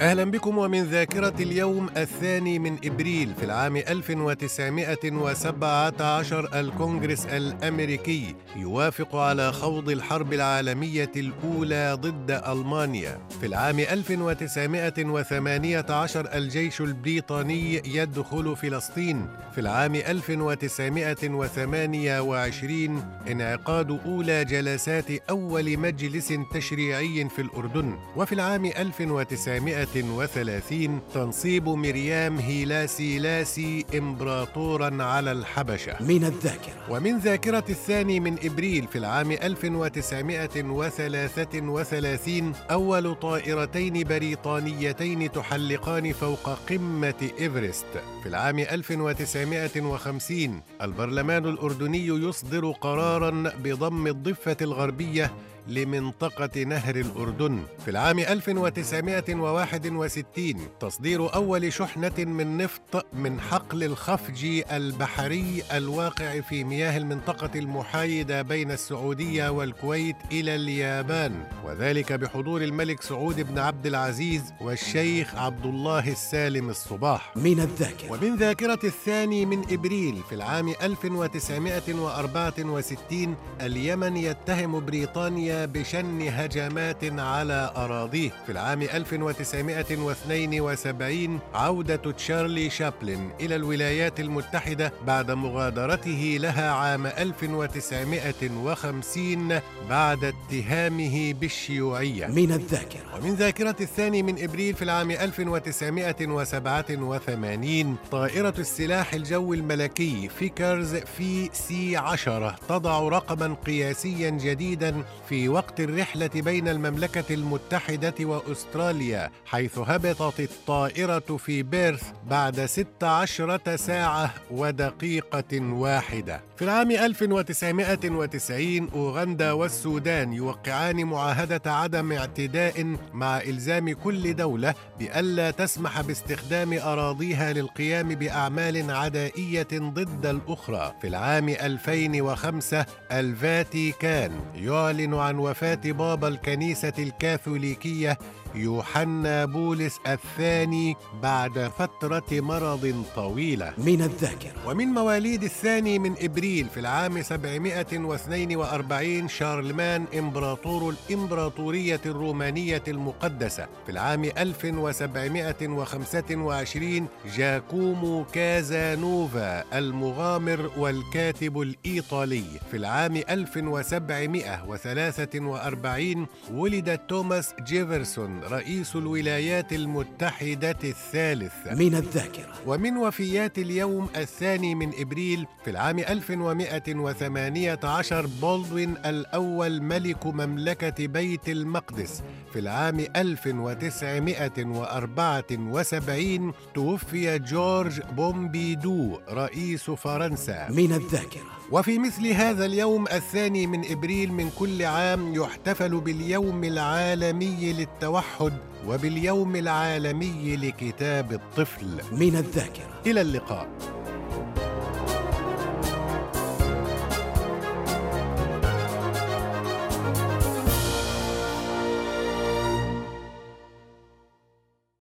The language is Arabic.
أهلا بكم ومن ذاكرة اليوم الثاني من إبريل في العام 1917 الكونغرس الأمريكي يوافق على خوض الحرب العالمية الأولى ضد ألمانيا. في العام 1918 الجيش البريطاني يدخل فلسطين. في العام 1928 انعقاد أولى جلسات أول مجلس تشريعي في الأردن. وفي العام 1900 وثلاثين تنصيب مريام هيلاسي لاسي إمبراطورا على الحبشة. من الذاكرة. ومن ذاكرة الثاني من إبريل في العام 1933 أول طائرتين بريطانيتين تحلقان فوق قمة إيفرست. في العام 1950 البرلمان الأردني يصدر قرارا بضم الضفة الغربية لمنطقة نهر الأردن في العام 1961 تصدير أول شحنة من نفط من حقل الخفج البحري الواقع في مياه المنطقة المحايدة بين السعودية والكويت إلى اليابان وذلك بحضور الملك سعود بن عبد العزيز والشيخ عبد الله السالم الصباح. من الذاكرة. ومن ذاكرة الثاني من إبريل في العام 1964 اليمن يتهم بريطانيا بشن هجمات على أراضيه. في العام 1972 عودة تشارلي شابلن إلى الولايات المتحدة بعد مغادرته لها عام 1950 بعد اتهامه بالشيوعية. من الذاكرة. ومن ذاكرة الثاني من إبريل في العام 1987 طائرة السلاح الجوي الملكي فيكرز في سي 10 تضع رقما قياسيا جديدا في وقت الرحلة بين المملكة المتحدة وأستراليا حيث هبطت الطائرة في بيرث بعد 16 ساعة ودقيقة واحدة. في العام 1990 أوغندا والسودان يوقعان معاهدة عدم اعتداء مع إلزام كل دولة بألا تسمح باستخدام أراضيها للقيام بأعمال عدائية ضد الأخرى. في العام 2005 الفاتيكان يعلن عن وفاة بابا الكنيسة الكاثوليكية يوحنا بولس الثاني بعد فترة مرض طويلة. من الذاكرة. ومن مواليد الثاني من إبريل في العام 742 شارلمان إمبراطور الإمبراطورية الرومانية المقدسة. في العام 1725 جاكومو كازانوفا المغامر والكاتب الإيطالي. في العام 1743 ولد توماس جيفرسون رئيس الولايات المتحدة الثالث. من الذاكرة. ومن وفيات اليوم الثاني من إبريل في العام 1118 بولدوين الأول ملك مملكة بيت المقدس. في العام 1974 توفي جورج بومبيدو رئيس فرنسا. من الذاكرة. وفي مثل هذا اليوم الثاني من إبريل من كل عام يحتفل باليوم العالمي للتوحد. وباليوم العالمي لكتاب الطفل. من الذاكرة. إلى اللقاء.